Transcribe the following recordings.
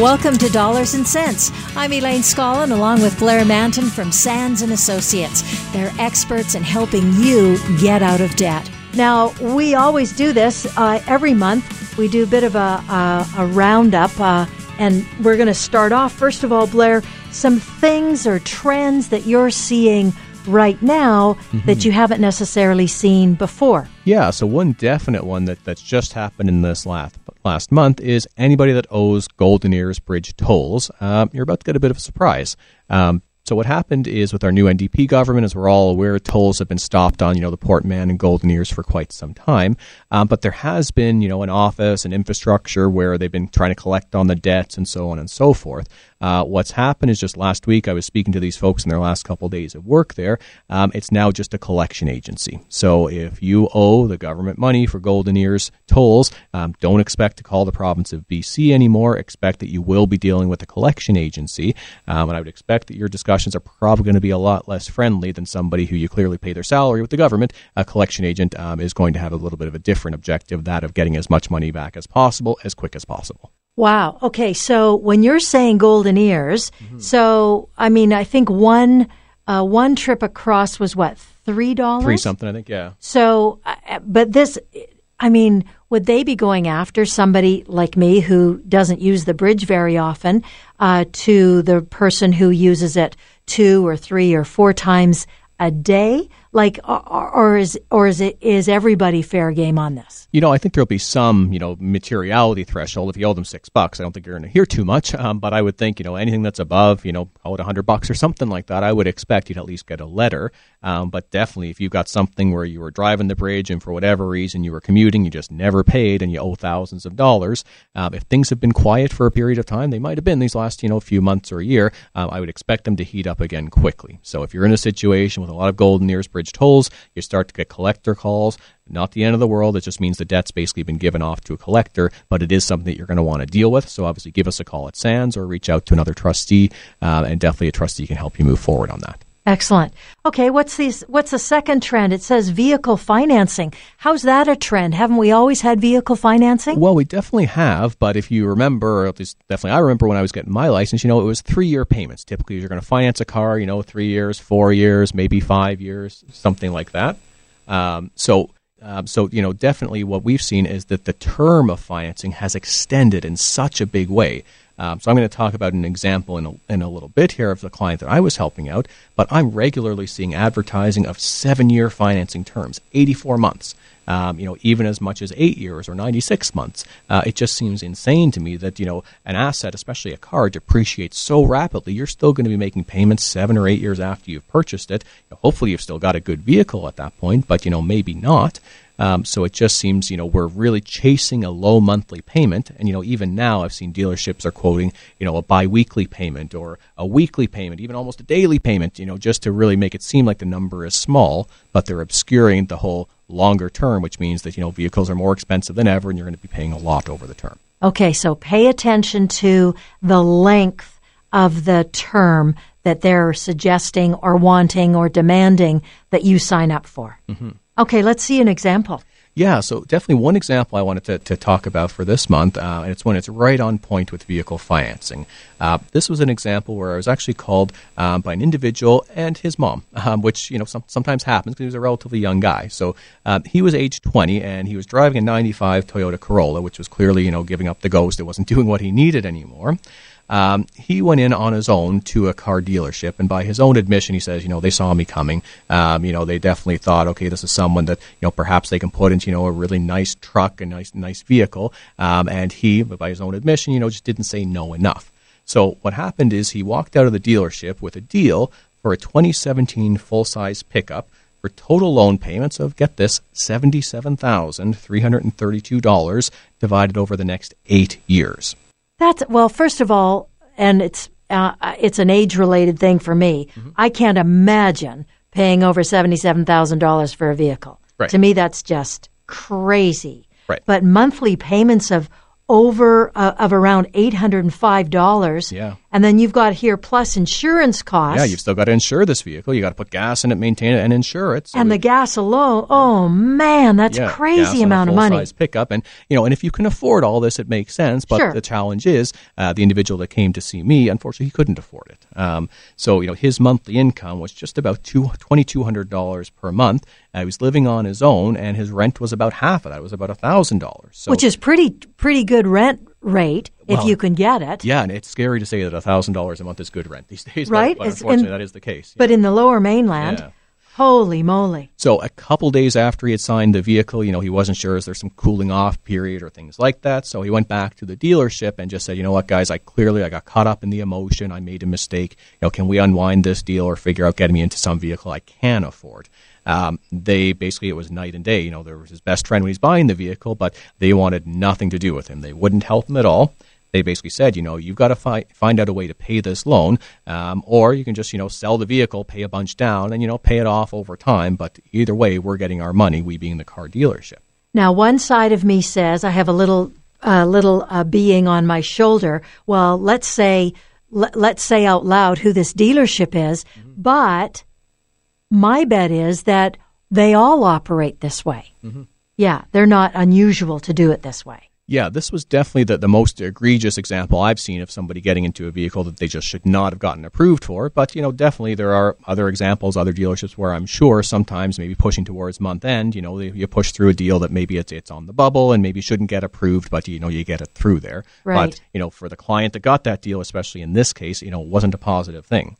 Welcome to Dollars and Cents. I'm Elaine Scollin along with Blair Mantin from Sands and Associates. They're experts in helping you get out of debt. Now, we always do this uh, every month. We do a bit of a, a, a roundup, uh, and we're going to start off. First of all, Blair, some things or trends that you're seeing right now mm-hmm. that you haven't necessarily seen before. Yeah, so one definite one that, that's just happened in this last last month is anybody that owes Golden Ears Bridge tolls, um, you're about to get a bit of a surprise. Um, so what happened is with our new NDP government, as we're all aware, tolls have been stopped on you know the Port Mann and Golden Ears for quite some time. Um, but there has been you know an office and infrastructure where they've been trying to collect on the debts and so on and so forth. Uh, what's happened is just last week I was speaking to these folks in their last couple of days of work there. Um, it's now just a collection agency. So if you owe the government money for Golden Ears tolls, um, don't expect to call the province of BC anymore. Expect that you will be dealing with a collection agency, um, and I would expect that your discussions are probably going to be a lot less friendly than somebody who you clearly pay their salary with the government. A collection agent um, is going to have a little bit of a different objective, that of getting as much money back as possible as quick as possible. Wow. Okay. So when you're saying golden ears, mm-hmm. so I mean, I think one uh, one trip across was what three dollars, three something. I think. Yeah. So, uh, but this, I mean, would they be going after somebody like me who doesn't use the bridge very often, uh, to the person who uses it two or three or four times a day? Like, or, or is or is it is everybody fair game on this? You know, I think there'll be some, you know, materiality threshold. If you owe them six bucks, I don't think you're going to hear too much. Um, but I would think, you know, anything that's above, you know, it a hundred bucks or something like that, I would expect you'd at least get a letter. Um, but definitely, if you've got something where you were driving the bridge and for whatever reason you were commuting, you just never paid, and you owe thousands of dollars, um, if things have been quiet for a period of time, they might have been these last, you know, few months or a year. Um, I would expect them to heat up again quickly. So if you're in a situation with a lot of Golden Ears Bridge tolls, you start to get collector calls. Not the end of the world. It just means the debt's basically been given off to a collector, but it is something that you're going to want to deal with. So obviously, give us a call at Sands or reach out to another trustee, uh, and definitely a trustee can help you move forward on that. Excellent. Okay, what's these? What's the second trend? It says vehicle financing. How's that a trend? Haven't we always had vehicle financing? Well, we definitely have, but if you remember, at least definitely I remember when I was getting my license. You know, it was three-year payments. Typically, you're going to finance a car. You know, three years, four years, maybe five years, something like that. Um, so, um, so you know, definitely what we've seen is that the term of financing has extended in such a big way. Um, so I'm going to talk about an example in a, in a little bit here of the client that I was helping out, but I'm regularly seeing advertising of seven-year financing terms, 84 months um, you know, even as much as eight years or 96 months. Uh, it just seems insane to me that, you know, an asset, especially a car, depreciates so rapidly. You're still going to be making payments seven or eight years after you've purchased it. You know, hopefully, you've still got a good vehicle at that point, but, you know, maybe not. Um, so it just seems, you know, we're really chasing a low monthly payment. And, you know, even now I've seen dealerships are quoting, you know, a biweekly payment or a weekly payment, even almost a daily payment, you know, just to really make it seem like the number is small, but they're obscuring the whole longer term, which means that, you know, vehicles are more expensive than ever and you're going to be paying a lot over the term. Okay, so pay attention to the length of the term that they're suggesting or wanting or demanding that you sign up for. Mm-hmm. Okay, let's see an example. Yeah, so definitely one example I wanted to, to talk about for this month, uh, and it's one that's right on point with vehicle financing. Uh, this was an example where I was actually called um, by an individual and his mom, um, which you know some, sometimes happens because he was a relatively young guy. So uh, he was age 20 and he was driving a 95 Toyota Corolla, which was clearly you know giving up the ghost. It wasn't doing what he needed anymore. Um, he went in on his own to a car dealership, and by his own admission, he says, you know, they saw me coming. Um, you know, they definitely thought, okay, this is someone that you know perhaps they can put into you know a really nice truck, a nice nice vehicle. Um, and he, by his own admission, you know, just didn't say no enough. So what happened is he walked out of the dealership with a deal for a 2017 full size pickup for total loan payments of get this $77,332 divided over the next 8 years. That's well, first of all, and it's uh, it's an age related thing for me. Mm-hmm. I can't imagine paying over $77,000 for a vehicle. Right. To me, that's just crazy. Right. But monthly payments of over uh, of around eight hundred and five dollars. Yeah. And then you've got here plus insurance costs. Yeah, you've still got to insure this vehicle. You got to put gas in it, maintain it, and insure it. So and the gas alone. Oh man, that's yeah, crazy a amount of money. pickup, and you know, and if you can afford all this, it makes sense. But Sure. the challenge is, uh, the individual that came to see me, unfortunately, he couldn't afford it. Um, so you know, his monthly income was just about two twenty two hundred dollars per month. Uh, he was living on his own, and his rent was about half of that. It was about thousand dollars. So which is pretty pretty good rent rate if Well, you can get it. yeah, and it's scary to say that thousand dollars a month is good rent these days, Right? But, It's unfortunately, in- that is the case. But in the lower mainland, Yeah. Holy moly. So a couple days after he had signed the vehicle, you know, he wasn't sure is there some cooling off period or things like that. So he went back to the dealership and just said, you know what, guys, I clearly I got caught up in the emotion. I made a mistake. You know, can we unwind this deal or figure out getting me into some vehicle I can afford? Um, they basically it was night and day. You know, there was his best friend when he's buying the vehicle, but they wanted nothing to do with him. They wouldn't help him at all. They basically said, you know, you've got to fi- find out a way to pay this loan, um, or you can just, you know, sell the vehicle, pay a bunch down, and you know, pay it off over time. But either way, we're getting our money. We being the car dealership. Now, one side of me says I have a little uh, little uh, being on my shoulder. Well, let's say let, let's say out loud who this dealership is, but my bet is that they all operate this way. Yeah, they're not unusual to do it this way. Yeah, this was definitely the, the most egregious example I've seen of somebody getting into a vehicle that they just should not have gotten approved for. But, you know, definitely there are other examples, other dealerships where I'm sure sometimes maybe pushing towards month end, you know, they, you push through a deal that maybe it's, it's on the bubble and maybe shouldn't get approved, but, you know, you get it through there. Right. But, you know, for the client that got that deal, especially in this case, you know, it wasn't a positive thing.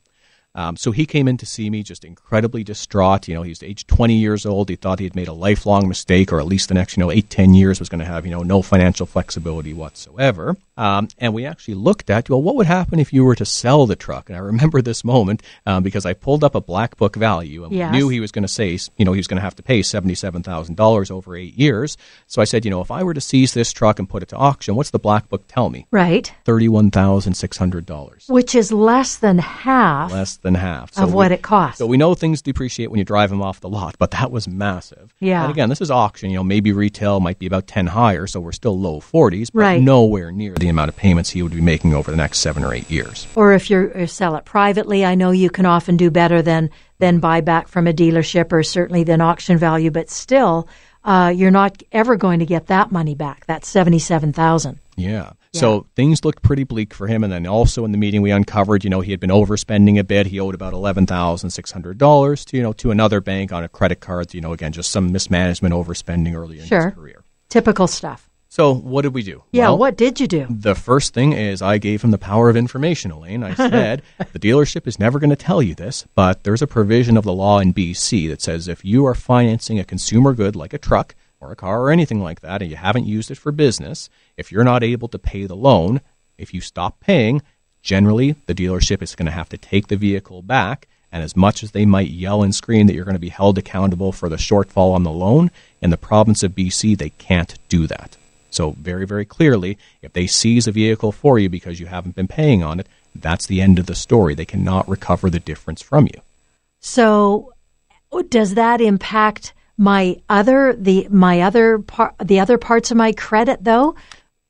Um, so he came in to see me just incredibly distraught. You know, he's age 20 years old. He thought he had made a lifelong mistake, or at least the next, you know, eight, 10 years was going to have, you know, no financial flexibility whatsoever. Um, and we actually looked at, well, what would happen if you were to sell the truck? And I remember this moment um, because I pulled up a black book value and Yes. we knew he was going to say, you know, he was going to have to pay $77,000 over eight years. So I said, you know, if I were to seize this truck and put it to auction, what's the black book tell me? Right. $31,600. Which is less than half Less than half. of we- what it costs. so we know things depreciate when you drive them off the lot, but that was massive. Yeah. And again, this is auction. You know, maybe retail might be about ten higher, so we're still low forties, but Right. nowhere near the amount of payments he would be making over the next seven or eight years. or if you're, sell it privately, I know you can often do better than than buy back from a dealership or certainly than auction value, but still, uh, you're not ever going to get that money back. That seventy seven thousand. Yeah. So things looked pretty bleak for him. And then also in the meeting, we uncovered, you know, he had been overspending a bit. He owed about eleven thousand six hundred dollars to, you know, to another bank on a credit card. You know, again, just some mismanagement, overspending early in Sure. his career. Typical stuff. So what did we do? Yeah. Well, what did you do? The first thing is I gave him the power of information, Elaine. I said, the dealership is never going to tell you this, but there's a provision of the law in BC that says if you are financing a consumer good like a truck or a car or anything like that, and you haven't used it for business, if you're not able to pay the loan, if you stop paying, generally the dealership is going to have to take the vehicle back. And as much as they might yell and scream that you're going to be held accountable for the shortfall on the loan, in the province of BC, they can't do that. So, very, very clearly, if they seize a vehicle for you because you haven't been paying on it, that's the end of the story. They cannot recover the difference from you. So, does that impact my other the my other part the other parts of my credit though?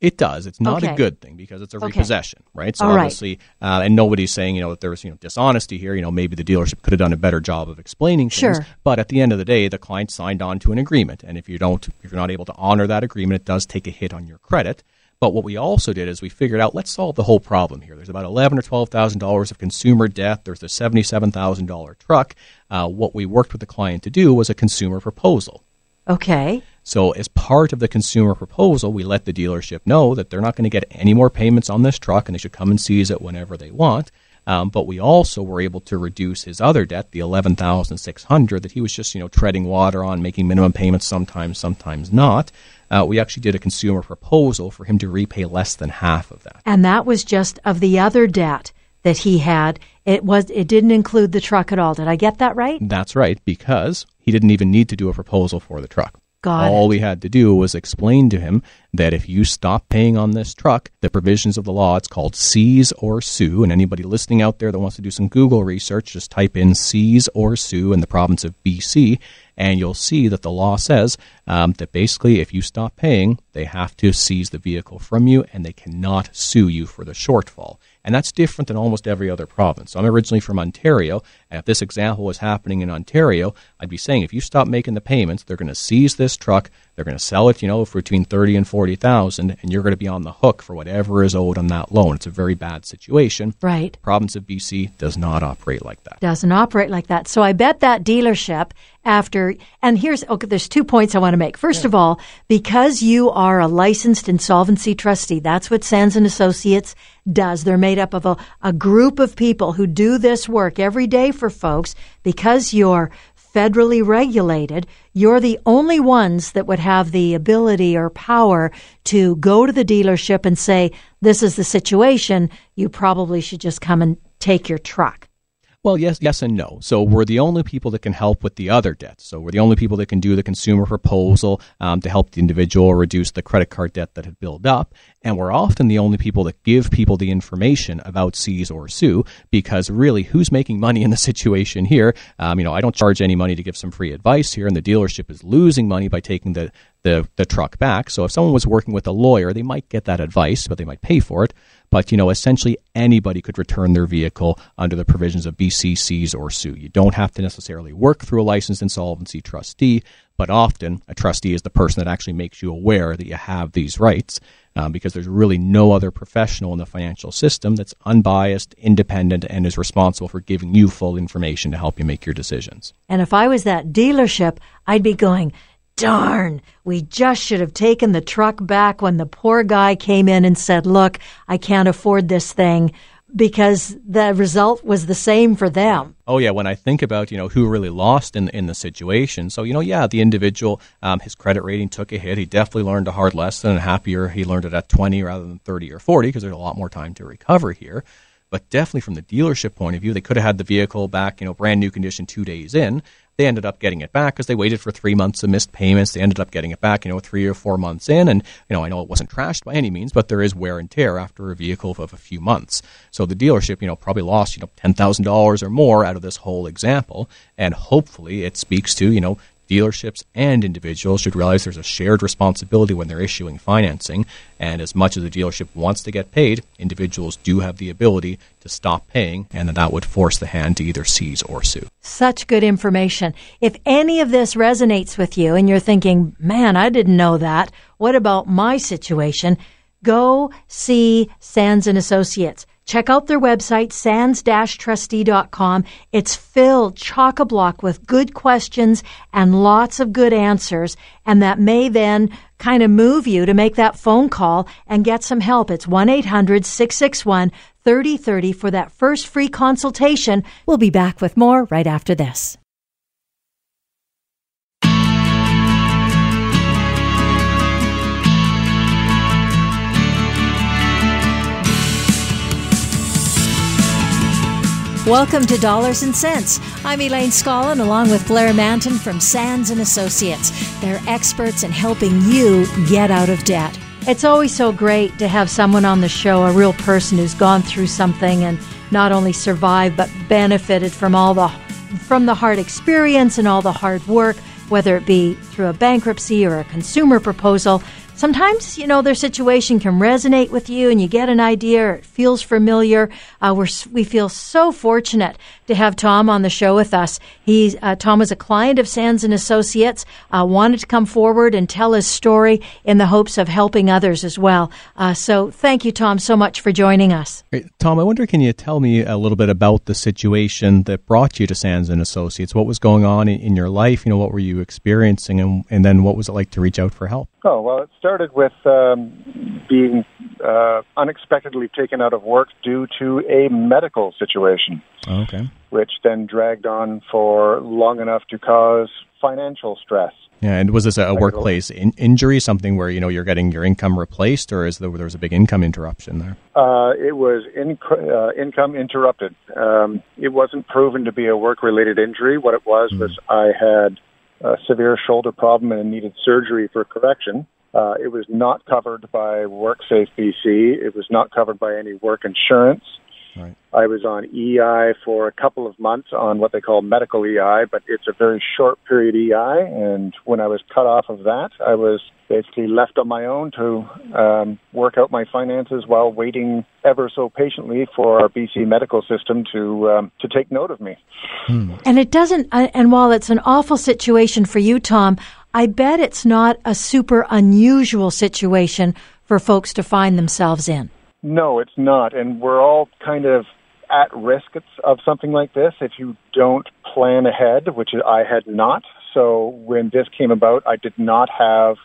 It does. It's not Okay. a good thing because it's a Okay. repossession, right? So All right. obviously, uh, and nobody's saying you know that there was you know dishonesty here. You know maybe the dealership could have done a better job of explaining things. But at the end of the day, the client signed on to an agreement, and if you don't, if you're not able to honor that agreement, it does take a hit on your credit. But what we also did is we figured out let's solve the whole problem here. There's about eleven or twelve thousand dollars of consumer debt. There's the seventy-seven thousand dollar truck. Uh, what we worked with the client to do was a consumer proposal. Okay. So, as part of the consumer proposal, we let the dealership know that they're not going to get any more payments on this truck and they should come and seize it whenever they want. Um, but we also were able to reduce his other debt, the eleven thousand six hundred, that he was just you know treading water on, making minimum payments sometimes, sometimes not. Uh, we actually did a consumer proposal for him to repay less than half of that. And that was just of the other debt that he had. It was it didn't include the truck at all. Did I get that right? That's right, because he didn't even need to do a proposal for the truck. Got All it. we had to do was explain to him that if you stop paying on this truck, the provisions of the law, it's called seize or sue. And anybody listening out there that wants to do some Google research, just type in seize or sue in the province of BC, and you'll see that the law says um, that basically if you stop paying, they have to seize the vehicle from you and they cannot sue you for the shortfall. And that's different than almost every other province. So I'm originally from Ontario, if this example was happening in Ontario, I'd be saying if you stop making the payments, they're going to seize this truck, they're going to sell it, you know, for between thirty and forty thousand, and you're going to be on the hook for whatever is owed on that loan. It's a very bad situation. Right. The province of BC does not operate like that. Doesn't operate like that. So I bet that dealership after, and here's, okay, there's two points I want to make. First of all, because you are a licensed insolvency trustee, that's what Sands and Associates does. They're made up of a, a group of people who do this work every day for folks because you're federally regulated, you're the only ones that would have the ability or power to go to the dealership and say, this is the situation. You probably should just come and take your truck. Well, yes, yes, and no. So we're the only people that can help with the other debts. So we're the only people that can do the consumer proposal um, to help the individual reduce the credit card debt that had built up, and we're often the only people that give people the information about seize or sue. Because really, who's making money in the situation here? Um, you know, I don't charge any money to give some free advice here, and the dealership is losing money by taking the the, the truck back. So if someone was working with a lawyer, they might get that advice, but they might pay for it. But you know, essentially anybody could return their vehicle under the provisions of BC seize or sue. You don't have to necessarily work through a licensed insolvency trustee, but often a trustee is the person that actually makes you aware that you have these rights. Um, because there's really no other professional in the financial system that's unbiased, independent, and is responsible for giving you full information to help you make your decisions. And if I was that dealership, I'd be going, darn, we just should have taken the truck back when the poor guy came in and said, look, I can't afford this thing because the result was the same for them. Oh yeah, when I think about you know who really lost in in the situation, so you know yeah, the individual, um, his credit rating took a hit. He definitely learned a hard lesson, and happier he learned it at twenty rather than thirty or forty because there's a lot more time to recover here. But definitely from the dealership point of view, they could have had the vehicle back, you know, brand new condition two days in. They ended up getting it back because they waited for three months of missed payments. They ended up getting it back, you know, three or four months in. And, you know, I know it wasn't trashed by any means, but there is wear and tear after a vehicle of a few months. So the dealership, you know, probably lost, you know, $10,000 or more out of this whole example. And hopefully it speaks to, you know, dealerships and individuals should realize there's a shared responsibility when they're issuing financing. And as much as the dealership wants to get paid, individuals do have the ability to stop paying, and that that would force the hand to either seize or sue. Such good information. If any of this resonates with you and you're thinking, man, I didn't know that, what about my situation? Go see Sands and Associates. Check out their website, sands-trustee.com. It's filled chock-a-block with good questions and lots of good answers, and that may then kind of move you to make that phone call and get some help. It's 1-800-661-3030 for that first free consultation. We'll be back with more right after this. Welcome to Dollars and Cents. I'm Elaine Scollin along with Blair Mantin from Sands and Associates. They're experts in helping you get out of debt. It's always so great to have someone on the show, a real person who's gone through something and not only survived but benefited from all the from the hard experience and all the hard work, whether it be through a bankruptcy or a consumer proposal. Sometimes, you know, their situation can resonate with you and you get an idea or it feels familiar. Uh, we're, we feel so fortunate to have Tom on the show with us. He, uh, Tom was a client of Sands and Associates, uh, wanted to come forward and tell his story in the hopes of helping others as well. Uh, so thank you, Tom, so much for joining us. Great. Tom, I wonder, can you tell me a little bit about the situation that brought you to Sands and Associates? What was going on in, in your life? You know, what were you experiencing, and, and then what was it like to reach out for help? Oh well, it started with um, being uh, unexpectedly taken out of work due to a medical situation, Okay. which then dragged on for long enough to cause financial stress. Yeah, and was this a, workplace in, injury, something where you know you're getting your income replaced, or is there, there was a big income interruption there? Uh, it was in, uh, income interrupted. Um, it wasn't proven to be a work-related injury. What it was was I had a severe shoulder problem and needed surgery for correction. Uh, it was not covered by WorkSafe BC. It was not covered by any work insurance. Right. I was on EI for a couple of months on what they call medical EI, but it's a very short period EI. And when I was cut off of that, I was basically left on my own to um, work out my finances while waiting ever so patiently for our BC medical system to um, to take note of me. Hmm. And it doesn't. Uh, and while it's an awful situation for you, Tom, I bet it's not a super unusual situation for folks to find themselves in. No, it's not. And we're all kind of at risk of something like this if you don't plan ahead, which I had not. So when this came about, I did not have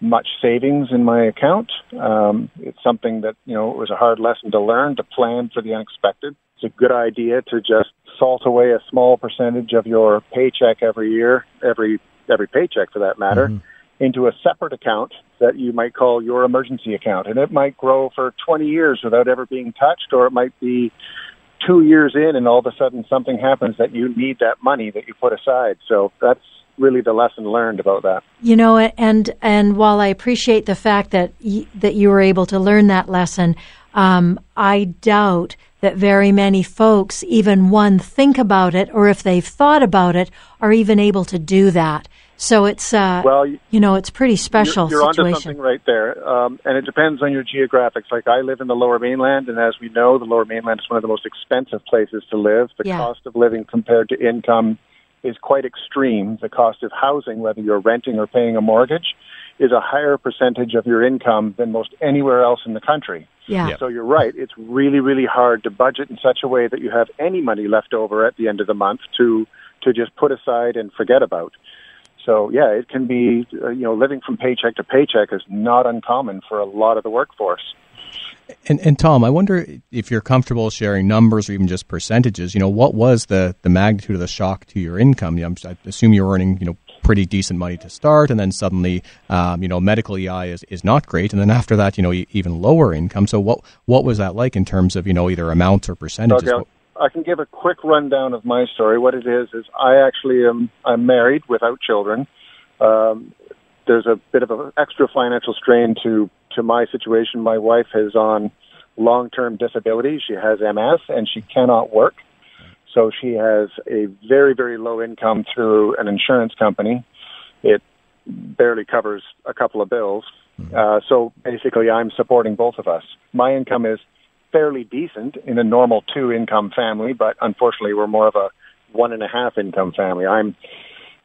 much savings in my account. Um, it's something that, you know, it was a hard lesson to learn to plan for the unexpected. It's a good idea to just salt away a small percentage of your paycheck every year, every every paycheck for that matter. Mm-hmm into a separate account that you might call your emergency account. And it might grow for 20 years without ever being touched, or it might be two years in and all of a sudden something happens that you need that money that you put aside. So that's really the lesson learned about that. You know, and and while I appreciate the fact that y- that you were able to learn that lesson, um, I doubt that very many folks even one think about it, or if they've thought about it, are even able to do that. So it's uh, well, you know, it's pretty special. You're, you're situation. onto something right there, um, and it depends on your geographics. Like I live in the Lower Mainland, and as we know, the Lower Mainland is one of the most expensive places to live. The yeah. cost of living compared to income is quite extreme. The cost of housing, whether you're renting or paying a mortgage, is a higher percentage of your income than most anywhere else in the country. Yeah. So you're right. It's really, really hard to budget in such a way that you have any money left over at the end of the month to to just put aside and forget about. So yeah, it can be uh, you know living from paycheck to paycheck is not uncommon for a lot of the workforce. And, and Tom, I wonder if you're comfortable sharing numbers or even just percentages. You know, what was the, the magnitude of the shock to your income? You know, I assume you're earning you know pretty decent money to start, and then suddenly um, you know medical EI is, is not great, and then after that you know even lower income. So what what was that like in terms of you know either amounts or percentages? Okay. I can give a quick rundown of my story. What it is is I actually am I'm married without children. Um, there's a bit of an extra financial strain to to my situation. My wife is on long-term disability. She has MS and she cannot work. So she has a very very low income through an insurance company. It barely covers a couple of bills. Mm-hmm. Uh, so basically, I'm supporting both of us. My income is fairly decent in a normal two income family, but unfortunately we're more of a one and a half income family. I'm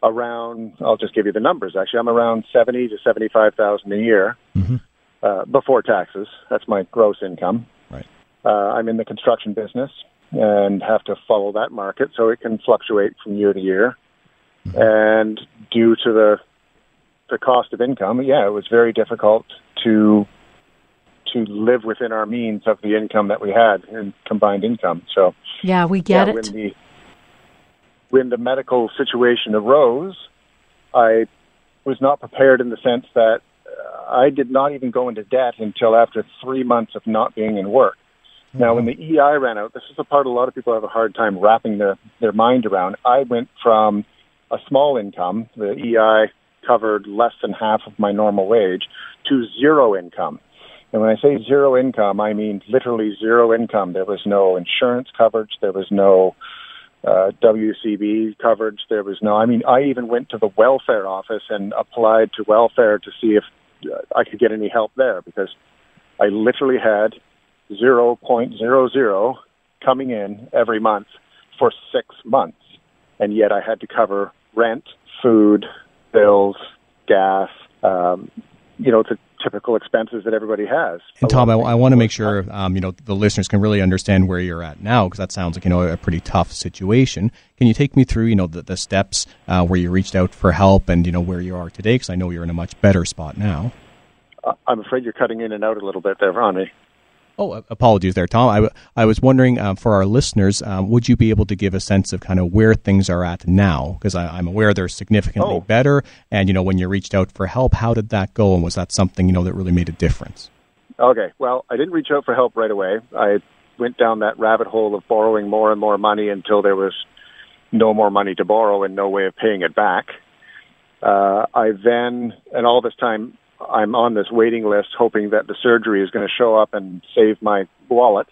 around, I'll just give you the numbers actually, I'm around 70 to 75,000 a year mm-hmm. uh, before taxes. That's my gross income. Right. Uh, I'm in the construction business and have to follow that market, so it can fluctuate from year to year. Mm-hmm. And due to the the cost of income, yeah, it was very difficult to to live within our means of the income that we had in combined income. So yeah, we get yeah, it. When the, when the medical situation arose, I was not prepared in the sense that uh, I did not even go into debt until after three months of not being in work. Mm-hmm. Now, when the EI ran out, this is the part a lot of people have a hard time wrapping their, their mind around. I went from a small income, the EI covered less than half of my normal wage, to zero income. And when I say zero income, I mean literally zero income. There was no insurance coverage. There was no uh, WCB coverage. There was no, I mean, I even went to the welfare office and applied to welfare to see if uh, I could get any help there because I literally had 0.00 coming in every month for six months. And yet I had to cover rent, food, bills, gas, um, you know, to typical expenses that everybody has. And Tom, I, I want to make sure um, you know the listeners can really understand where you're at now because that sounds like you know a pretty tough situation. Can you take me through you know the, the steps uh, where you reached out for help and you know where you are today? Because I know you're in a much better spot now. Uh, I'm afraid you're cutting in and out a little bit there, Ronnie. Oh, apologies there, Tom. I, I was wondering uh, for our listeners, um, would you be able to give a sense of kind of where things are at now? Because I'm aware they're significantly oh. better. And, you know, when you reached out for help, how did that go? And was that something, you know, that really made a difference? Okay. Well, I didn't reach out for help right away. I went down that rabbit hole of borrowing more and more money until there was no more money to borrow and no way of paying it back. Uh, I then, and all this time, I'm on this waiting list, hoping that the surgery is going to show up and save my wallet,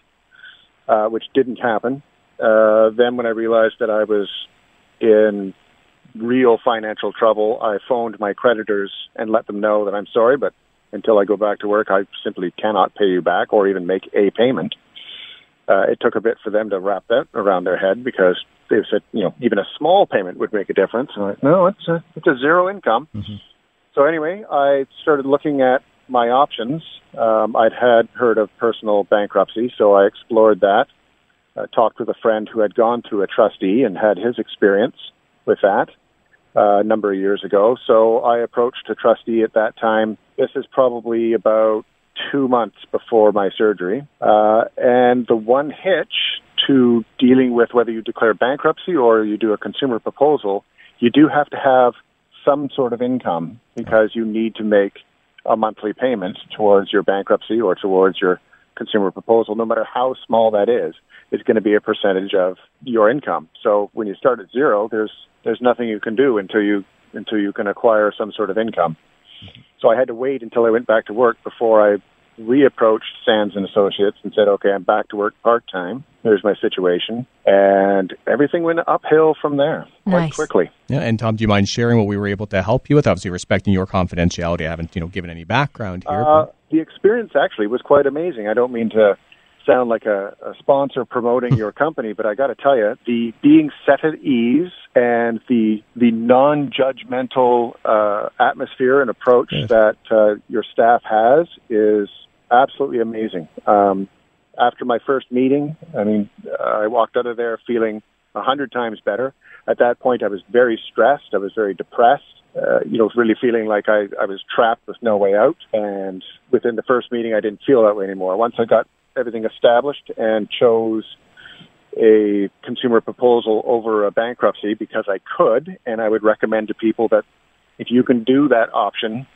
uh, which didn't happen. Uh, then, when I realized that I was in real financial trouble, I phoned my creditors and let them know that I'm sorry, but until I go back to work, I simply cannot pay you back or even make a payment. Uh, it took a bit for them to wrap that around their head because they said, you know, even a small payment would make a difference. And I no, it's a, it's a zero income. Mm-hmm. So anyway, I started looking at my options. Um, I'd had heard of personal bankruptcy, so I explored that. Uh, talked with a friend who had gone through a trustee and had his experience with that uh, a number of years ago. So I approached a trustee at that time. This is probably about two months before my surgery. Uh, and the one hitch to dealing with whether you declare bankruptcy or you do a consumer proposal, you do have to have some sort of income because you need to make a monthly payment towards your bankruptcy or towards your consumer proposal, no matter how small that is, is going to be a percentage of your income. So when you start at zero, there's there's nothing you can do until you until you can acquire some sort of income. So I had to wait until I went back to work before I reapproached Sands and Associates and said, "Okay, I'm back to work part time. Here's my situation," and everything went uphill from there quite nice. quickly. Yeah, and Tom, do you mind sharing what we were able to help you with? Obviously, respecting your confidentiality, I haven't you know given any background here. Uh, the experience actually was quite amazing. I don't mean to sound like a, a sponsor promoting your company, but I got to tell you, the being set at ease and the the non-judgmental uh, atmosphere and approach yes. that uh, your staff has is absolutely amazing. Um, after my first meeting, I mean, I walked out of there feeling a hundred times better. At that point, I was very stressed. I was very depressed. Uh, you know, really feeling like I, I was trapped with no way out. And within the first meeting, I didn't feel that way anymore. Once I got everything established and chose a consumer proposal over a bankruptcy because I could, and I would recommend to people that if you can do that option,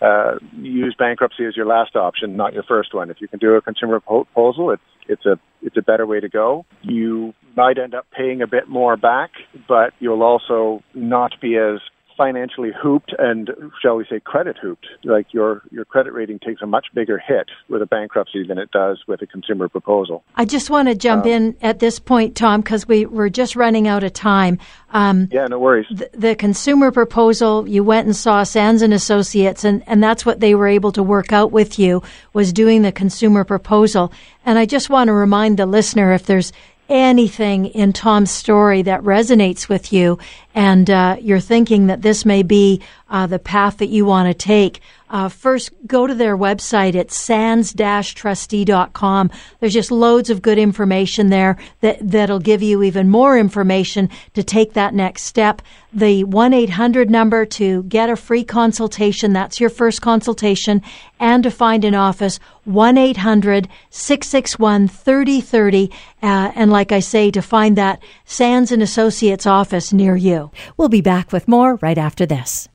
uh, use bankruptcy as your last option, not your first one. If you can do a consumer proposal, it's it's a it's a better way to go. You might end up paying a bit more back, but you'll also not be as financially hooped and shall we say credit hooped. Like your your credit rating takes a much bigger hit with a bankruptcy than it does with a consumer proposal. I just want to jump um, in at this point tom because we we're just running out of time. Um, yeah no worries. the, the, consumer proposal you went and saw sands and associates and and that's what they were able to work out with you was doing the consumer proposal. And i just want to remind the listener if there's anything in Tom's story that resonates with you and uh, you're thinking that this may be uh, the path that you want to take, uh, first go to their website at sands-trustee.com. There's just loads of good information there that, that'll give you even more information to take that next step. The 1-800 number to get a free consultation, that's your first consultation, and to find an office, 1-800-661-3030. Uh, and like I say, to find that Sands and Associates office near you. We'll be back with more right after this.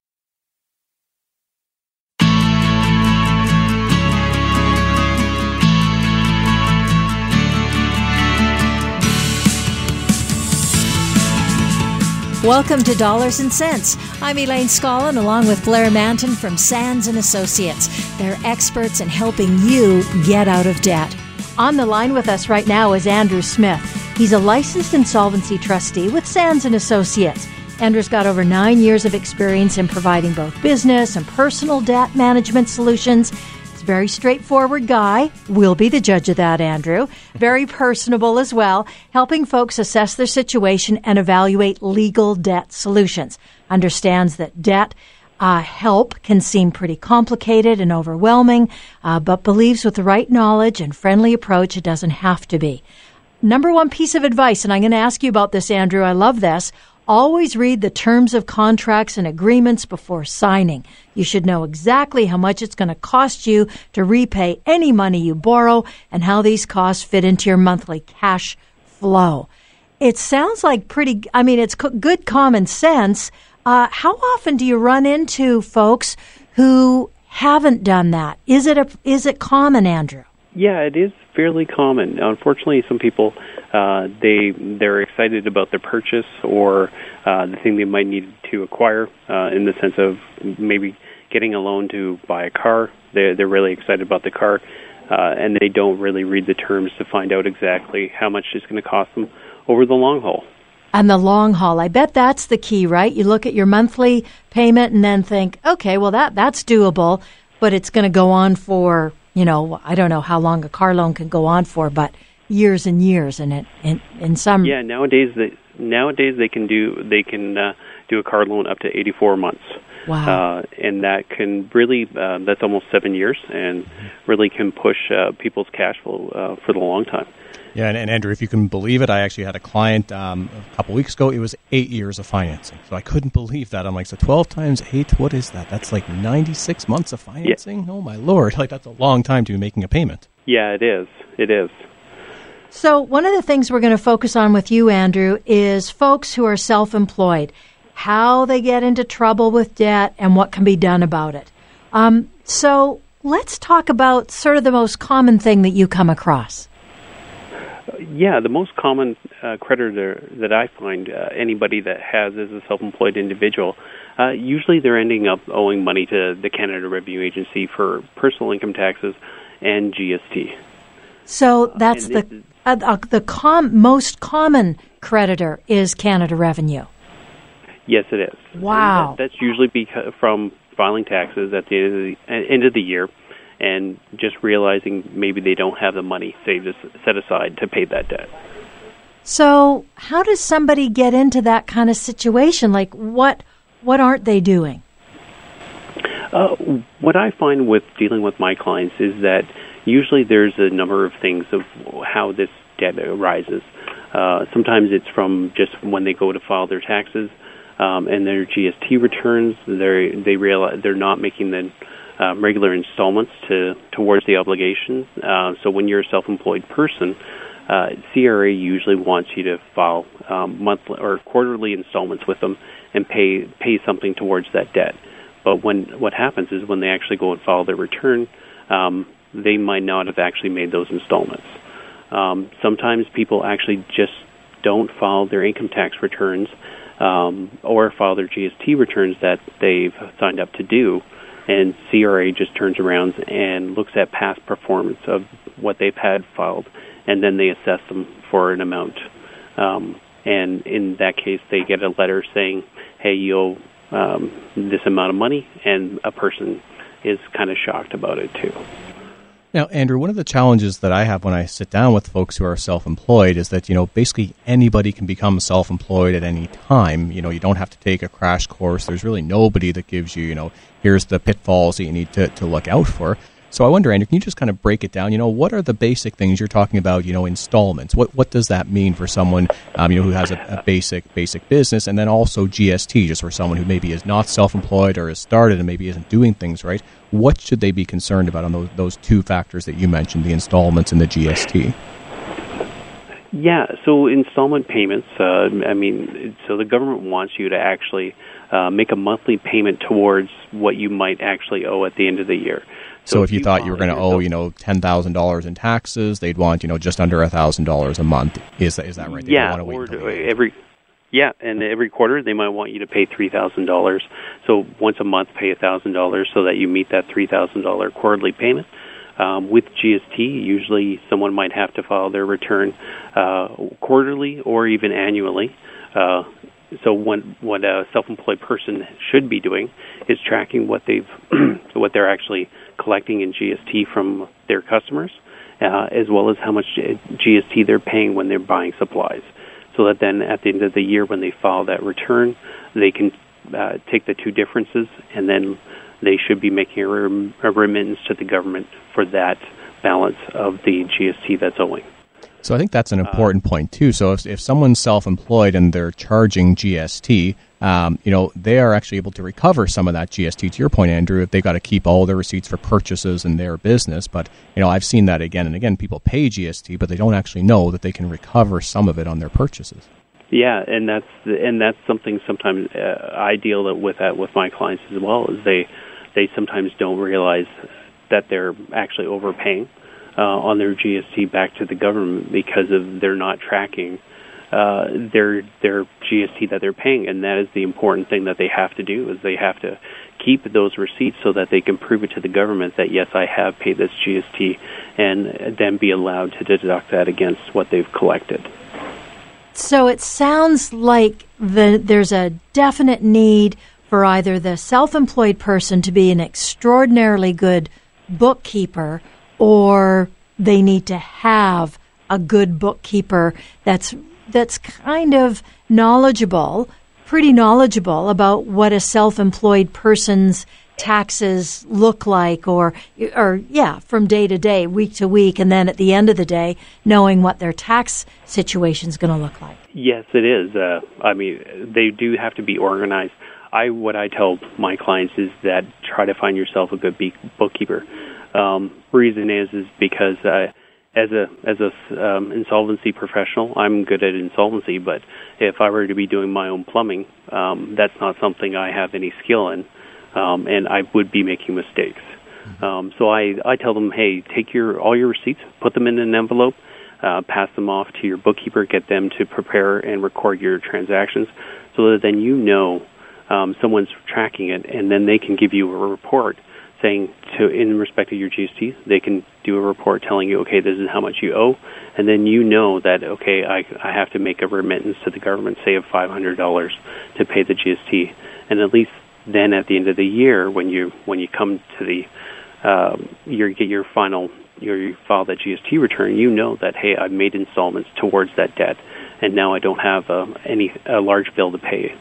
Welcome to Dollars and Cents. I'm Elaine Scollin along with Blair Mantin from Sands and Associates. They're experts in helping you get out of debt. On the line with us right now is Andrew Smith. He's a licensed insolvency trustee with Sands and Associates. Andrew's got over nine years of experience in providing both business and personal debt management solutions very straightforward guy. We'll be the judge of that, Andrew. Very personable as well, helping folks assess their situation and evaluate legal debt solutions. Understands that debt uh, help can seem pretty complicated and overwhelming, uh, but believes with the right knowledge and friendly approach, it doesn't have to be. Number one piece of advice, and I'm going to ask you about this, Andrew. I love this. Always read the terms of contracts and agreements before signing. You should know exactly how much it's going to cost you to repay any money you borrow and how these costs fit into your monthly cash flow. It sounds like pretty, I mean, it's good common sense. Uh, how often do you run into folks who haven't done that? Is it a, is it common, Andrew? Yeah, it is fairly common. Unfortunately, some people uh, they they're excited about their purchase or uh, the thing they might need to acquire uh, in the sense of maybe getting a loan to buy a car. They're they're really excited about the car, uh, and they don't really read the terms to find out exactly how much it's going to cost them over the long haul. And the long haul, I bet that's the key, right? You look at your monthly payment and then think, okay, well that that's doable, but it's going to go on for you know I don't know how long a car loan can go on for, but years and years, and it in in some yeah nowadays they nowadays they can do they can uh, do a car loan up to 84 months. Wow. Uh, and that can really, uh, that's almost seven years and really can push uh, people's cash flow uh, for the long time. Yeah, and, and, Andrew, if you can believe it, I actually had a client um, a couple weeks ago. It was eight years of financing, so I couldn't believe that. I'm like, so 12 times eight, what is that? That's like 96 months of financing. Yeah. Oh my lord! Like that's a long time to be making a payment. Yeah, it is. It is. So one of the things we're going to focus on with you, Andrew, is folks who are self-employed how they get into trouble with debt, and what can be done about it. Um, so let's talk about sort of the most common thing that you come across. Yeah, the most common uh, creditor that I find uh, anybody that has is a self-employed individual. Uh, usually, they're ending up owing money to the Canada Revenue Agency for personal income taxes and GST. So that's the uh, the com- most common creditor is Canada Revenue. Yes, it is. Wow. That, that's usually because from filing taxes at the end of the, end of the year and just realizing maybe they don't have the money saved set aside to pay that debt. So, how does somebody get into that kind of situation? Like, what what aren't they doing? Uh, what I find with dealing with my clients is that usually there's a number of things of how this debt arises. Uh, sometimes it's from just when they go to file their taxes um, and their GST returns. They they realize they're not making the um, regular installments to towards the obligations. Uh, so when you're a self-employed person, uh, CRA usually wants you to file um, monthly or quarterly installments with them and pay pay something towards that debt. But when what happens is when they actually go and file their return, um, they might not have actually made those installments. Um, sometimes people actually just don't file their income tax returns um, or file their GST returns that they've signed up to do. And CRA just turns around and looks at past performance of what they've had filed, and then they assess them for an amount. Um, and in that case, they get a letter saying, "Hey, you owe um, this amount of money," and a person is kind of shocked about it too. Now, Andrew, one of the challenges that I have when I sit down with folks who are self employed is that, you know, basically anybody can become self employed at any time. You know, you don't have to take a crash course. There's really nobody that gives you, you know, here's the pitfalls that you need to, to look out for. So I wonder, Andrew, can you just kind of break it down? You know, what are the basic things you're talking about? You know, installments. What what does that mean for someone, um, you know, who has a, a, basic basic business, and then also GST, just for someone who maybe is not self-employed or has started and maybe isn't doing things right. What should they be concerned about on those those two factors that you mentioned, the installments and the GST? Yeah, so installment payments. Uh, I mean, so the government wants you to actually uh, make a monthly payment towards what you might actually owe at the end of the year. So, so if you, you thought you were going to owe, you know, ten thousand dollars in taxes, they'd want, you know, just under a thousand dollars a month. Is that is that right? They yeah, or every yeah, and every quarter they might want you to pay three thousand dollars. So once a month, pay a thousand dollars so that you meet that three thousand dollar quarterly payment. Um, with GST, usually someone might have to file their return uh, quarterly or even annually. Uh, so when, what a self-employed person should be doing is tracking what they've what they're actually collecting in GST from their customers, uh, as well as how much GST they're paying when they're buying supplies. So that then at the end of the year, when they file that return, they can uh, take the two differences and then they should be making a, rem- a remittance to the government for that balance of the GST that's owing. So I think that's an uh, important uh, point too. So if, if someone's self-employed and they're charging GST, um, you know, they are actually able to recover some of that GST. To your point, Andrew, if they've got to keep all their receipts for purchases in their business, but you know, I've seen that again and again. People pay GST, but they don't actually know that they can recover some of it on their purchases. Yeah, and that's and that's something sometimes uh, I deal with that with my clients as well. Is they they sometimes don't realize that they're actually overpaying uh, on their GST back to the government because of they're not tracking uh, their their GST that they're paying, and that is the important thing that they have to do is they have to keep those receipts so that they can prove it to the government that yes, I have paid this GST, and then be allowed to deduct that against what they've collected. So it sounds like the, there's a definite need for either the self-employed person to be an extraordinarily good bookkeeper, or they need to have a good bookkeeper that's that's kind of knowledgeable, pretty knowledgeable about what a self-employed person's taxes look like or or yeah from day to day week to week and then at the end of the day knowing what their tax situation is going to look like. Yes it is uh, i mean they do have to be organized. I what i tell my clients is that try to find yourself a good bookkeeper. Um, reason is is because uh, as a as a um, insolvency professional, I'm good at insolvency. But if I were to be doing my own plumbing, um, that's not something I have any skill in, um, and I would be making mistakes. Mm-hmm. Um, so I I tell them, hey, take your all your receipts, put them in an envelope, uh, pass them off to your bookkeeper, get them to prepare and record your transactions, so that then you know um, someone's tracking it, and then they can give you a report saying to in respect of your GST, they can do a report telling you, okay, this is how much you owe, and then you know that okay, I I have to make a remittance to the government, say of five hundred dollars, to pay the GST, and at least then at the end of the year, when you when you come to the um, you get your final your you file that GST return, you know that hey, I've made installments towards that debt, and now I don't have uh, any a large bill to pay.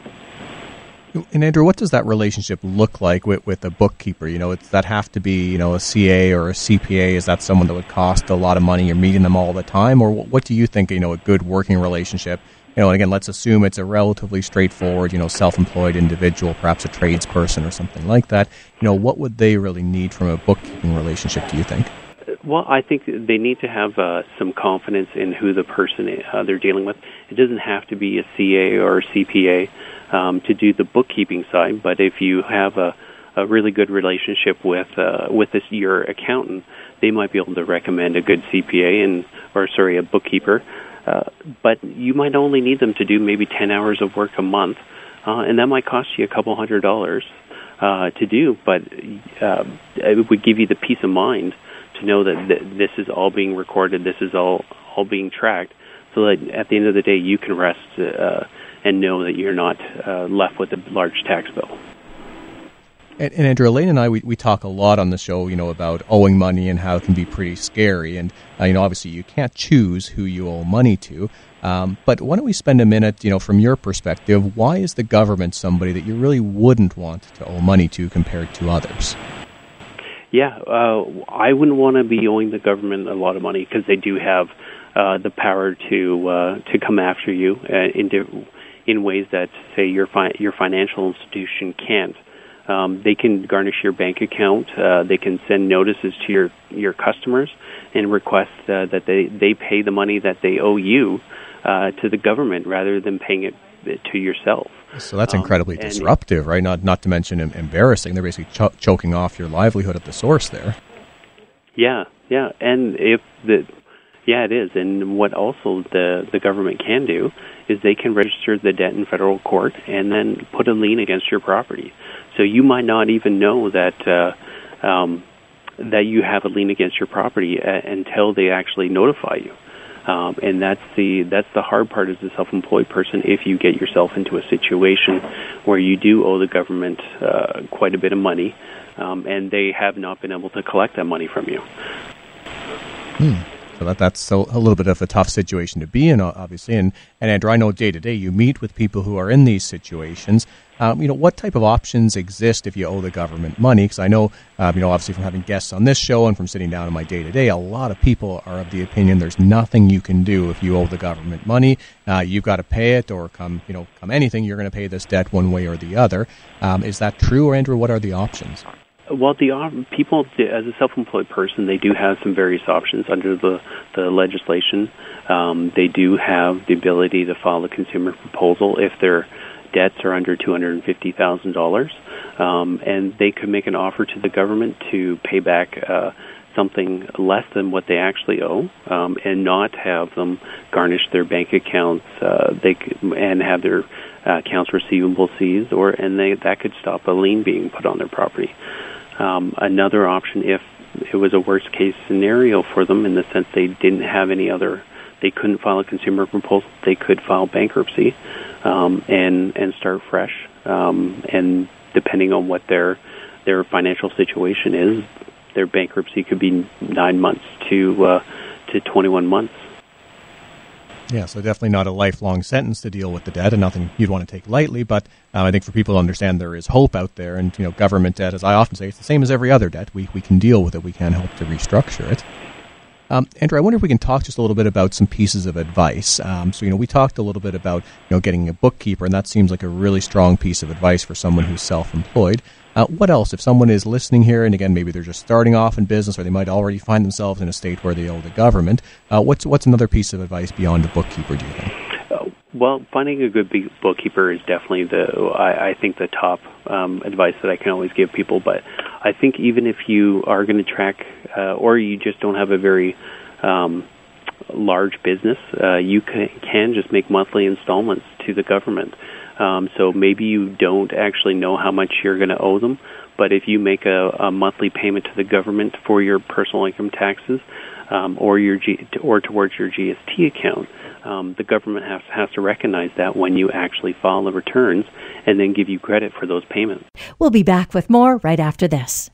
And Andrew, what does that relationship look like with, with a bookkeeper? You know, does that have to be, you know, a CA or a CPA? Is that someone that would cost a lot of money? You're meeting them all the time, or what do you think? You know, a good working relationship. You know, and again, let's assume it's a relatively straightforward, you know, self-employed individual, perhaps a tradesperson or something like that. You know, what would they really need from a bookkeeping relationship? Do you think? Well, I think they need to have uh, some confidence in who the person uh, they're dealing with. It doesn't have to be a CA or a CPA um, to do the bookkeeping side. But if you have a, a really good relationship with uh, with this your accountant, they might be able to recommend a good CPA and or sorry a bookkeeper. Uh, but you might only need them to do maybe 10 hours of work a month, uh, and that might cost you a couple hundred dollars uh, to do. But uh, it would give you the peace of mind to know that th- this is all being recorded, this is all all being tracked, so that at the end of the day you can rest uh, and know that you're not uh, left with a large tax bill. And, and, Andrew, Elaine and I, we, we talk a lot on the show, you know, about owing money and how it can be pretty scary. And, uh, you know, obviously you can't choose who you owe money to. Um, but why don't we spend a minute, you know, from your perspective, why is the government somebody that you really wouldn't want to owe money to compared to others? Yeah, uh, I wouldn't want to be owing the government a lot of money because they do have uh, the power to uh, to come after you uh, into in ways that say your fi- your financial institution can't. Um, they can garnish your bank account. Uh, they can send notices to your your customers and request uh, that they they pay the money that they owe you uh, to the government rather than paying it to yourself. So that's incredibly um, disruptive, right? Not not to mention embarrassing. They're basically ch- choking off your livelihood at the source there. Yeah, yeah, and if the yeah, it is. And what also the the government can do is they can register the debt in federal court and then put a lien against your property. So you might not even know that uh, um, that you have a lien against your property a- uh, until they actually notify you. Um, and that's the that's the hard part as a self-employed person. If you get yourself into a situation where you do owe the government uh, quite a bit of money, um, and they have not been able to collect that money from you. Hmm. That that's a, a little bit of a tough situation to be in, obviously. And and Andrew, I know day to day you meet with people who are in these situations. Um, you know, what type of options exist if you owe the government money? Because I know, um, you know, obviously from having guests on this show and from sitting down in my day to day, a lot of people are of the opinion there's nothing you can do if you owe the government money. Uh, you've got to pay it, or come, you know, come anything, you're going to pay this debt one way or the other. Um, is that true, or Andrew? What are the options? Well, the uh, people, as a self-employed person, they do have some various options under the the legislation. Um, they do have the ability to file a consumer proposal if their debts are under two hundred and fifty thousand um, dollars, and they could make an offer to the government to pay back uh, something less than what they actually owe, um, and not have them garnish their bank accounts. Uh, they and have their uh, accounts receivable seized, or and they that could stop a lien being put on their property. Um, another option, if it was a worst case scenario for them, in the sense they didn't have any other, they couldn't file a consumer proposal, they could file bankruptcy um, and and start fresh. Um, and depending on what their their financial situation is, their bankruptcy could be nine months to uh, to 21 months. Yeah, so definitely not a lifelong sentence to deal with the debt, and nothing you'd want to take lightly. But uh, I think for people to understand there is hope out there, and you know, government debt, as I often say, it's the same as every other debt. We we can deal with it. We can help to restructure it. Um, Andrew, I wonder if we can talk just a little bit about some pieces of advice. Um, so, you know, we talked a little bit about you know getting a bookkeeper, and that seems like a really strong piece of advice for someone who's self-employed. Uh, what else? If someone is listening here, and again, maybe they're just starting off in business, or they might already find themselves in a state where they owe the government, uh, what's what's another piece of advice beyond a bookkeeper? Do you think? Uh, well, finding a good bookkeeper is definitely the I, I think the top um, advice that I can always give people. But I think even if you are going to track, uh, or you just don't have a very um, large business, uh, you can, can just make monthly installments to the government. Um, so maybe you don't actually know how much you're going to owe them, but if you make a, a monthly payment to the government for your personal income taxes um, or your G, or towards your GST account, um, the government has has to recognize that when you actually file the returns and then give you credit for those payments. We'll be back with more right after this.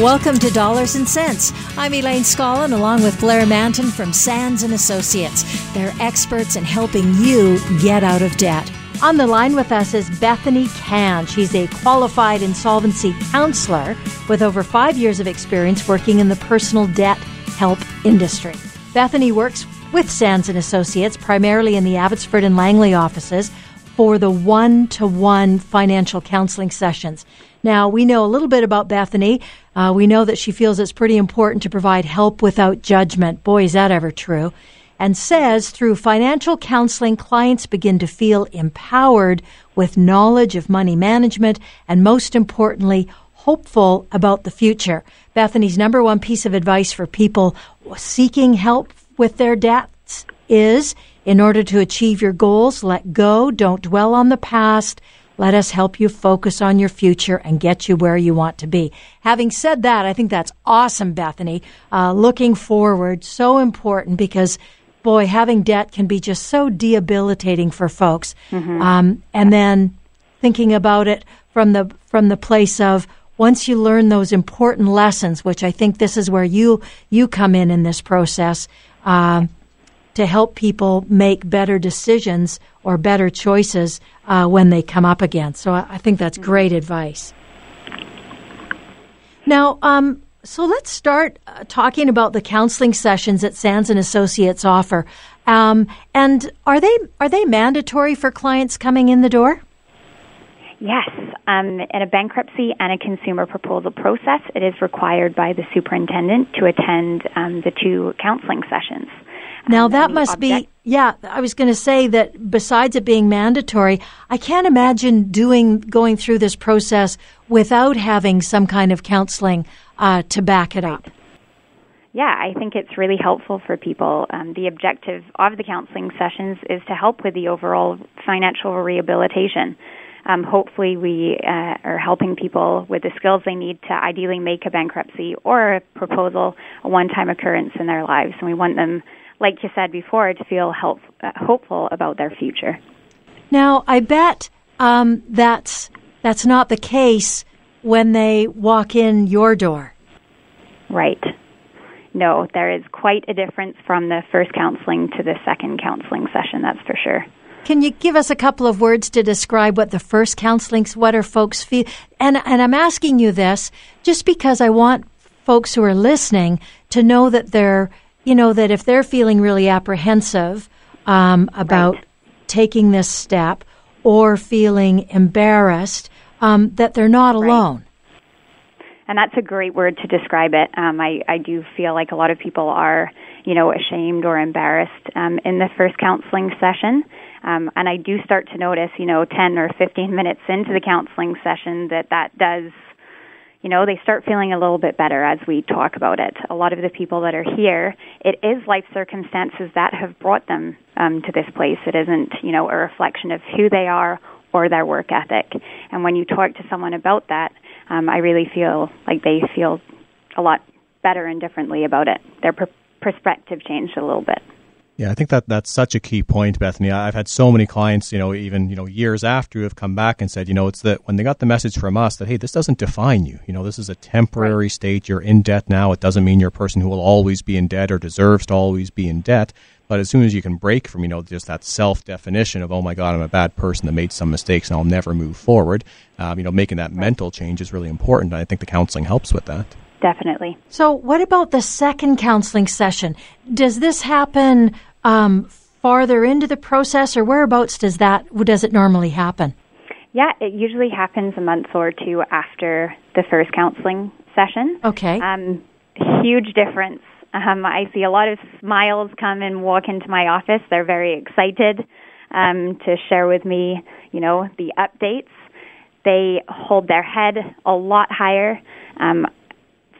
Welcome to Dollars and Cents. I'm Elaine Scollin along with Blair Mantin from Sands and Associates. They're experts in helping you get out of debt. On the line with us is Bethany Can. She's a qualified insolvency counselor with over five years of experience working in the personal debt help industry. Bethany works with Sands and Associates primarily in the Abbotsford and Langley offices for the one to one financial counseling sessions. Now, we know a little bit about Bethany. Uh, we know that she feels it's pretty important to provide help without judgment. Boy, is that ever true. And says through financial counseling, clients begin to feel empowered with knowledge of money management and, most importantly, hopeful about the future. Bethany's number one piece of advice for people seeking help with their debts is in order to achieve your goals, let go, don't dwell on the past, let us help you focus on your future and get you where you want to be. Having said that, I think that's awesome, Bethany. Uh, looking forward, so important because boy, having debt can be just so debilitating for folks. Mm-hmm. Um, and then thinking about it from the from the place of once you learn those important lessons, which I think this is where you you come in in this process. Uh, to help people make better decisions or better choices uh, when they come up against. So I, I think that's great advice. Now, um, so let's start uh, talking about the counseling sessions that Sands and Associates offer. Um, and are they are they mandatory for clients coming in the door? Yes, um, in a bankruptcy and a consumer proposal process, it is required by the superintendent to attend um, the two counseling sessions. Now that must object- be yeah, I was going to say that besides it being mandatory, I can't imagine doing going through this process without having some kind of counseling uh, to back it up. Yeah, I think it's really helpful for people. Um, the objective of the counseling sessions is to help with the overall financial rehabilitation. Um, hopefully, we uh, are helping people with the skills they need to ideally make a bankruptcy or a proposal a one time occurrence in their lives. And we want them like you said before, to feel help, uh, hopeful about their future. Now, I bet um, that's that's not the case when they walk in your door. Right. No, there is quite a difference from the first counseling to the second counseling session. That's for sure. Can you give us a couple of words to describe what the first counseling? What are folks feel? And and I'm asking you this just because I want folks who are listening to know that they're you know, that if they're feeling really apprehensive um, about right. taking this step or feeling embarrassed, um, that they're not alone. Right. and that's a great word to describe it. Um, I, I do feel like a lot of people are, you know, ashamed or embarrassed um, in the first counseling session. Um, and I do start to notice, you know, 10 or 15 minutes into the counseling session that that does, you know, they start feeling a little bit better as we talk about it. A lot of the people that are here, it is life circumstances that have brought them um, to this place. It isn't, you know, a reflection of who they are or their work ethic. And when you talk to someone about that, um, I really feel like they feel a lot better and differently about it. Their per- perspective changed a little bit. Yeah, I think that that's such a key point, Bethany. I've had so many clients, you know, even you know years after who have come back and said, you know, it's that when they got the message from us that hey, this doesn't define you. You know, this is a temporary right. state. You're in debt now. It doesn't mean you're a person who will always be in debt or deserves to always be in debt. But as soon as you can break from, you know, just that self definition of, oh my God, I'm a bad person that made some mistakes and I'll never move forward, um, you know, making that right. mental change is really important. And I think the counseling helps with that. Definitely. So, what about the second counseling session? Does this happen um, farther into the process, or whereabouts does that does it normally happen? Yeah, it usually happens a month or two after the first counseling session. Okay. Um, huge difference. Um, I see a lot of smiles come and walk into my office. They're very excited um, to share with me, you know, the updates. They hold their head a lot higher. Um,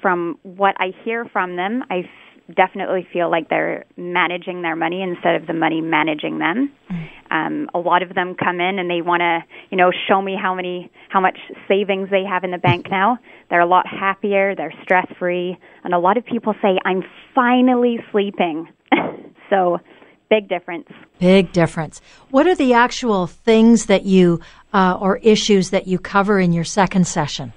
from what I hear from them, I definitely feel like they're managing their money instead of the money managing them. Mm. Um, a lot of them come in and they want to, you know, show me how many, how much savings they have in the bank now. They're a lot happier. They're stress free, and a lot of people say, "I'm finally sleeping." so, big difference. Big difference. What are the actual things that you uh, or issues that you cover in your second session?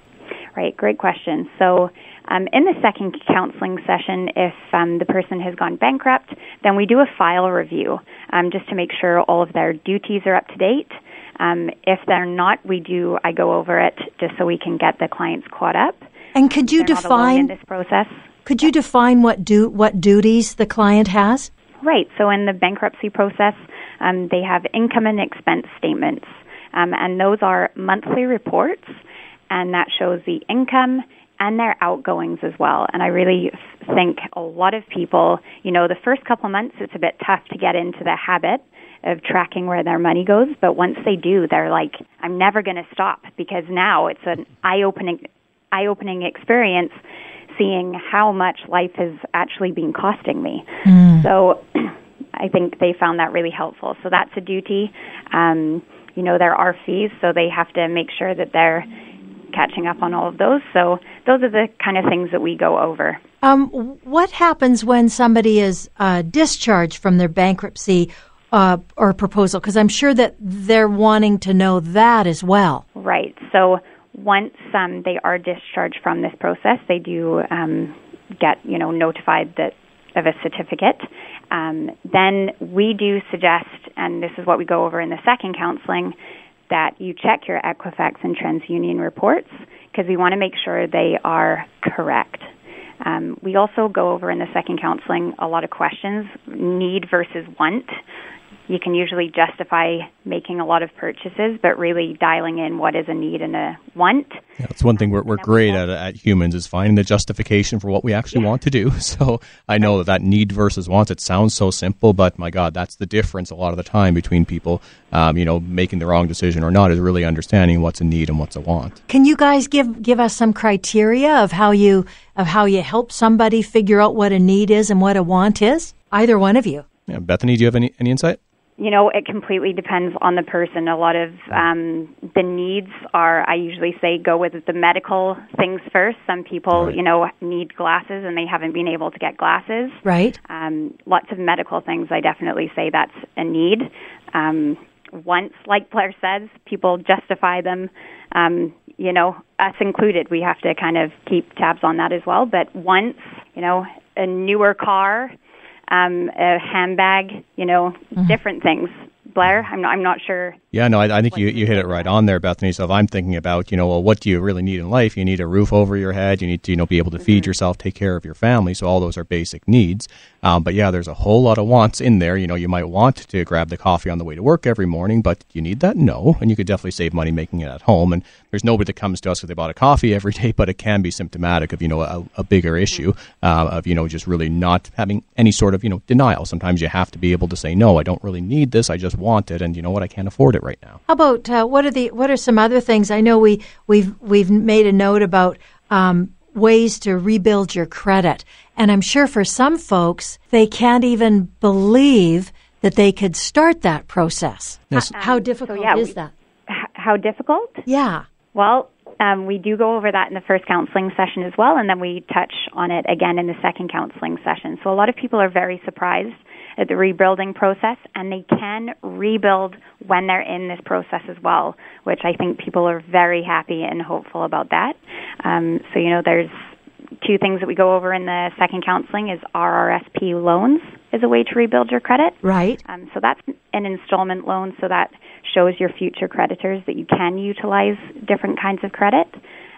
Right. Great question. So um, in the second counseling session, if um, the person has gone bankrupt, then we do a file review um, just to make sure all of their duties are up to date. Um, if they're not, we do. I go over it just so we can get the clients caught up. And could you define this process? Could you define what do what duties the client has? Right. So in the bankruptcy process, um, they have income and expense statements, um, and those are monthly reports, and that shows the income and their outgoings as well. And I really think a lot of people, you know, the first couple of months it's a bit tough to get into the habit of tracking where their money goes, but once they do, they're like, I'm never going to stop because now it's an eye-opening eye-opening experience seeing how much life has actually been costing me. Mm. So I think they found that really helpful. So that's a duty. Um, you know, there are fees, so they have to make sure that they're catching up on all of those. So those are the kind of things that we go over. Um, what happens when somebody is uh, discharged from their bankruptcy uh, or proposal? Because I'm sure that they're wanting to know that as well. Right. So once um, they are discharged from this process, they do um, get you know notified that of a certificate. Um, then we do suggest, and this is what we go over in the second counseling, that you check your Equifax and TransUnion reports because we want to make sure they are correct. Um, we also go over in the second counseling a lot of questions need versus want you can usually justify making a lot of purchases, but really dialing in what is a need and a want. Yeah, that's one thing we're, we're great at at humans is finding the justification for what we actually yeah. want to do. So I know that that need versus want, it sounds so simple, but my God, that's the difference a lot of the time between people, um, you know, making the wrong decision or not is really understanding what's a need and what's a want. Can you guys give, give us some criteria of how you, of how you help somebody figure out what a need is and what a want is? Either one of you. Yeah, Bethany, do you have any, any insight? You know, it completely depends on the person. A lot of um, the needs are, I usually say, go with the medical things first. Some people, right. you know, need glasses and they haven't been able to get glasses. Right. Um, lots of medical things, I definitely say that's a need. Um, once, like Blair says, people justify them. Um, you know, us included, we have to kind of keep tabs on that as well. But once, you know, a newer car um, a handbag, you know, mm-hmm. different things. Blair, I'm not, I'm not sure Yeah, no, I, I think you, you hit it right on there, Bethany. So if I'm thinking about, you know, well, what do you really need in life? You need a roof over your head. You need to, you know, be able to feed mm-hmm. yourself, take care of your family. So all those are basic needs. Um, but yeah, there's a whole lot of wants in there. You know, you might want to grab the coffee on the way to work every morning, but you need that? No. And you could definitely save money making it at home. And there's nobody that comes to us because they bought a coffee every day, but it can be symptomatic of, you know, a, a bigger issue uh, of, you know, just really not having any sort of, you know, denial. Sometimes you have to be able to say, no, I don't really need this. I just want it. And you know what? I can't afford it right now. How about uh, what are the what are some other things? I know we we've we've made a note about um, ways to rebuild your credit, and I'm sure for some folks they can't even believe that they could start that process. Yes. How, how difficult so, yeah, is we, that? How difficult? Yeah. Well, um, we do go over that in the first counseling session as well, and then we touch on it again in the second counseling session. So a lot of people are very surprised at the rebuilding process, and they can rebuild when they're in this process as well, which I think people are very happy and hopeful about that. Um, so, you know, there's two things that we go over in the second counseling is RRSP loans is a way to rebuild your credit. Right. Um, so that's an installment loan, so that shows your future creditors that you can utilize different kinds of credit.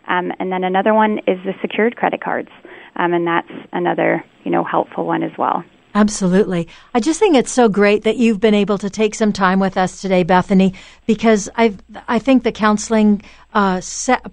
Um, and then another one is the secured credit cards, um, and that's another you know helpful one as well. Absolutely. I just think it's so great that you've been able to take some time with us today, Bethany, because I I think the counseling uh,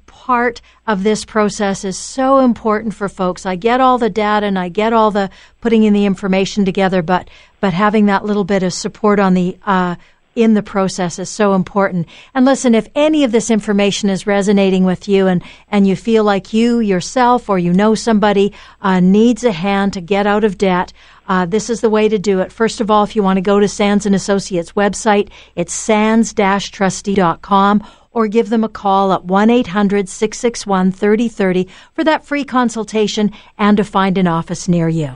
part of this process is so important for folks. I get all the data and I get all the putting in the information together, but but having that little bit of support on the uh, in the process is so important. And listen, if any of this information is resonating with you and, and you feel like you yourself or you know somebody uh, needs a hand to get out of debt, uh, this is the way to do it. First of all, if you want to go to Sands and Associates website, it's sands-trustee.com or give them a call at 1-800-661-3030 for that free consultation and to find an office near you.